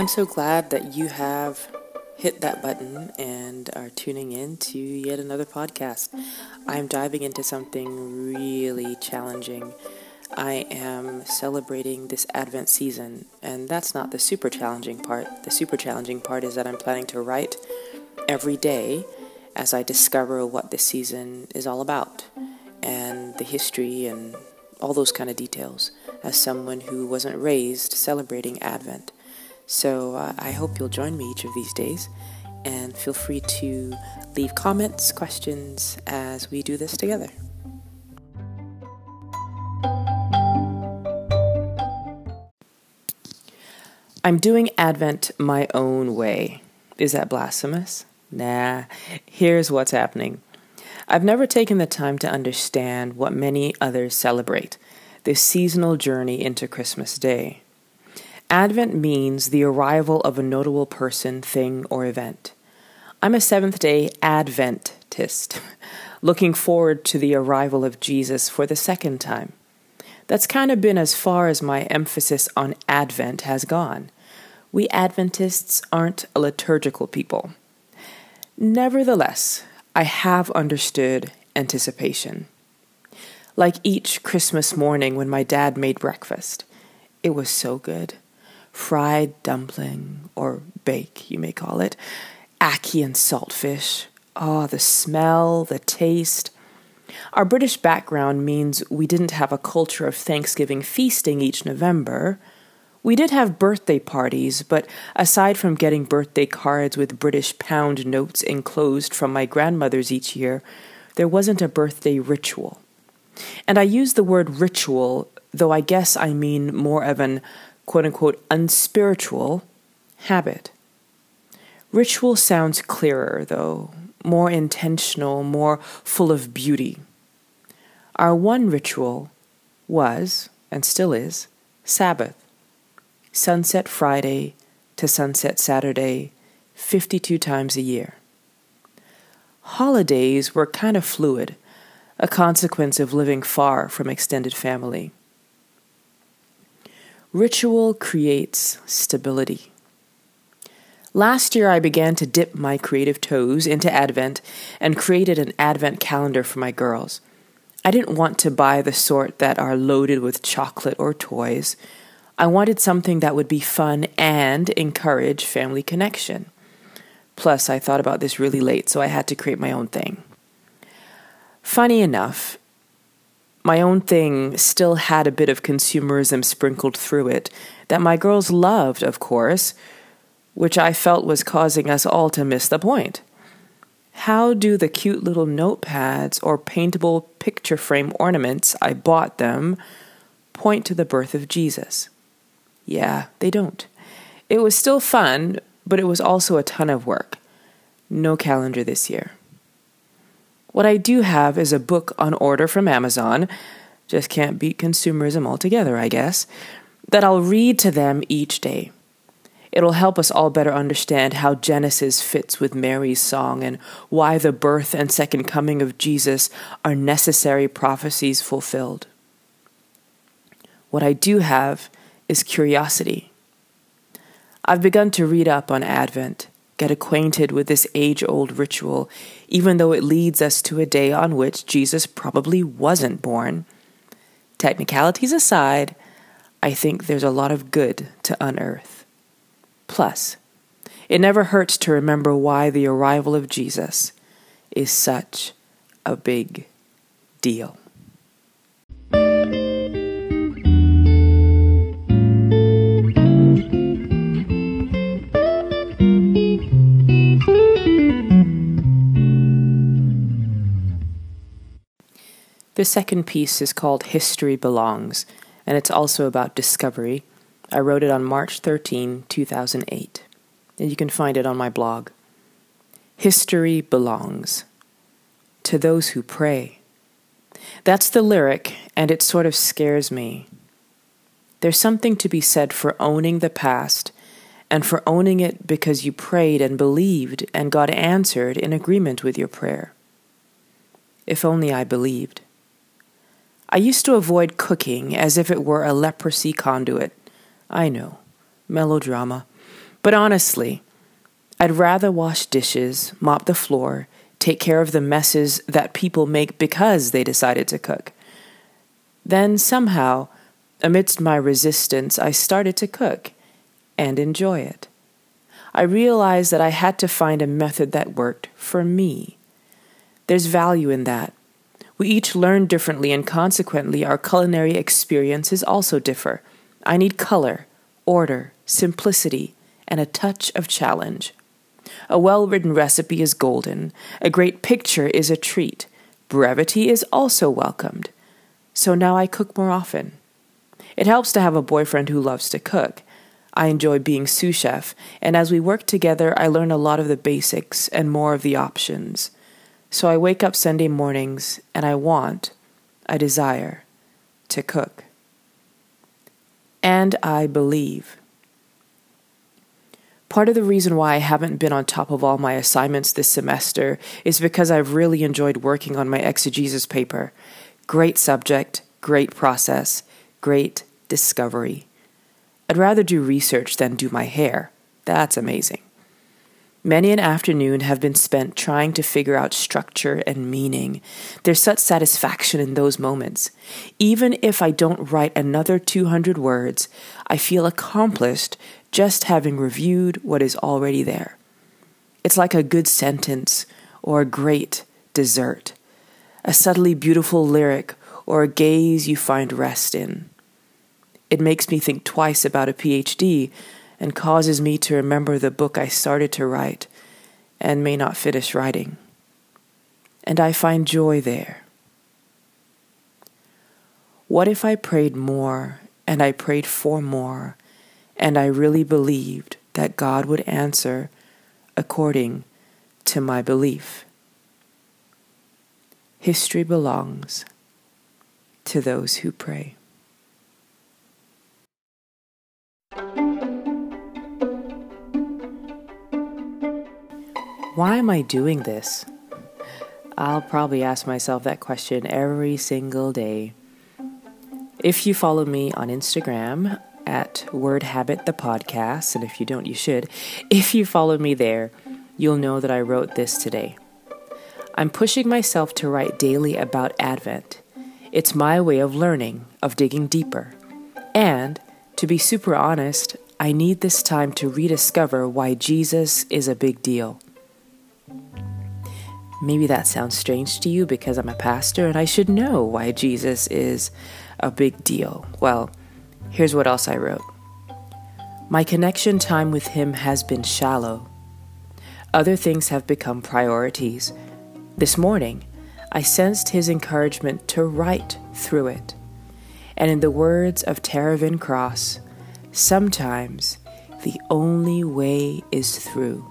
I'm so glad that you have hit that button and are tuning in to yet another podcast. I'm diving into something really challenging. I am celebrating this Advent season, and that's not the super challenging part. The super challenging part is that I'm planning to write every day as I discover what this season is all about and the history and all those kind of details as someone who wasn't raised celebrating Advent. So uh, I hope you'll join me each of these days and feel free to leave comments, questions as we do this together. I'm doing Advent my own way. Is that blasphemous? Nah, here's what's happening. I've never taken the time to understand what many others celebrate this seasonal journey into Christmas Day. Advent means the arrival of a notable person, thing, or event. I'm a Seventh day Adventist, looking forward to the arrival of Jesus for the second time. That's kind of been as far as my emphasis on Advent has gone. We Adventists aren't a liturgical people. Nevertheless, I have understood anticipation. Like each Christmas morning when my dad made breakfast, it was so good fried dumpling, or bake, you may call it, ackee and saltfish. Oh, the smell, the taste. Our British background means we didn't have a culture of Thanksgiving feasting each November. We did have birthday parties, but aside from getting birthday cards with British pound notes enclosed from my grandmother's each year, there wasn't a birthday ritual. And I use the word ritual, though I guess I mean more of an quote unquote unspiritual habit. Ritual sounds clearer, though, more intentional, more full of beauty. Our one ritual was, and still is, Sabbath. Sunset Friday to sunset Saturday, 52 times a year. Holidays were kind of fluid, a consequence of living far from extended family. Ritual creates stability. Last year, I began to dip my creative toes into Advent and created an Advent calendar for my girls. I didn't want to buy the sort that are loaded with chocolate or toys. I wanted something that would be fun and encourage family connection. Plus, I thought about this really late, so I had to create my own thing. Funny enough, my own thing still had a bit of consumerism sprinkled through it that my girls loved, of course, which I felt was causing us all to miss the point. How do the cute little notepads or paintable picture frame ornaments I bought them point to the birth of Jesus? Yeah, they don't. It was still fun, but it was also a ton of work. No calendar this year. What I do have is a book on order from Amazon, just can't beat consumerism altogether, I guess, that I'll read to them each day. It'll help us all better understand how Genesis fits with Mary's song and why the birth and second coming of Jesus are necessary prophecies fulfilled. What I do have is curiosity. I've begun to read up on Advent get acquainted with this age old ritual, even though it leads us to a day on which Jesus probably wasn't born. Technicalities aside, I think there's a lot of good to unearth. Plus, it never hurts to remember why the arrival of Jesus is such a big deal. The second piece is called History Belongs, and it's also about discovery. I wrote it on March 13, 2008, and you can find it on my blog. History belongs to those who pray. That's the lyric, and it sort of scares me. There's something to be said for owning the past and for owning it because you prayed and believed and God answered in agreement with your prayer. If only I believed. I used to avoid cooking as if it were a leprosy conduit. I know, melodrama. But honestly, I'd rather wash dishes, mop the floor, take care of the messes that people make because they decided to cook. Then somehow, amidst my resistance, I started to cook and enjoy it. I realized that I had to find a method that worked for me. There's value in that. We each learn differently, and consequently, our culinary experiences also differ. I need color, order, simplicity, and a touch of challenge. A well written recipe is golden. A great picture is a treat. Brevity is also welcomed. So now I cook more often. It helps to have a boyfriend who loves to cook. I enjoy being sous chef, and as we work together, I learn a lot of the basics and more of the options. So I wake up Sunday mornings and I want, I desire, to cook. And I believe. Part of the reason why I haven't been on top of all my assignments this semester is because I've really enjoyed working on my exegesis paper. Great subject, great process, great discovery. I'd rather do research than do my hair. That's amazing. Many an afternoon have been spent trying to figure out structure and meaning. There's such satisfaction in those moments. Even if I don't write another 200 words, I feel accomplished just having reviewed what is already there. It's like a good sentence or a great dessert, a subtly beautiful lyric or a gaze you find rest in. It makes me think twice about a PhD and causes me to remember the book I started to write and may not finish writing. And I find joy there. What if I prayed more and I prayed for more and I really believed that God would answer according to my belief. History belongs to those who pray. Why am I doing this? I'll probably ask myself that question every single day. If you follow me on Instagram, at Word Habit the podcast, and if you don't, you should. If you follow me there, you'll know that I wrote this today. I'm pushing myself to write daily about Advent. It's my way of learning, of digging deeper. And, to be super honest, I need this time to rediscover why Jesus is a big deal. Maybe that sounds strange to you because I'm a pastor and I should know why Jesus is a big deal. Well, Here's what else I wrote My connection time with him has been shallow. Other things have become priorities. This morning, I sensed his encouragement to write through it. And in the words of Terevan Cross, sometimes the only way is through.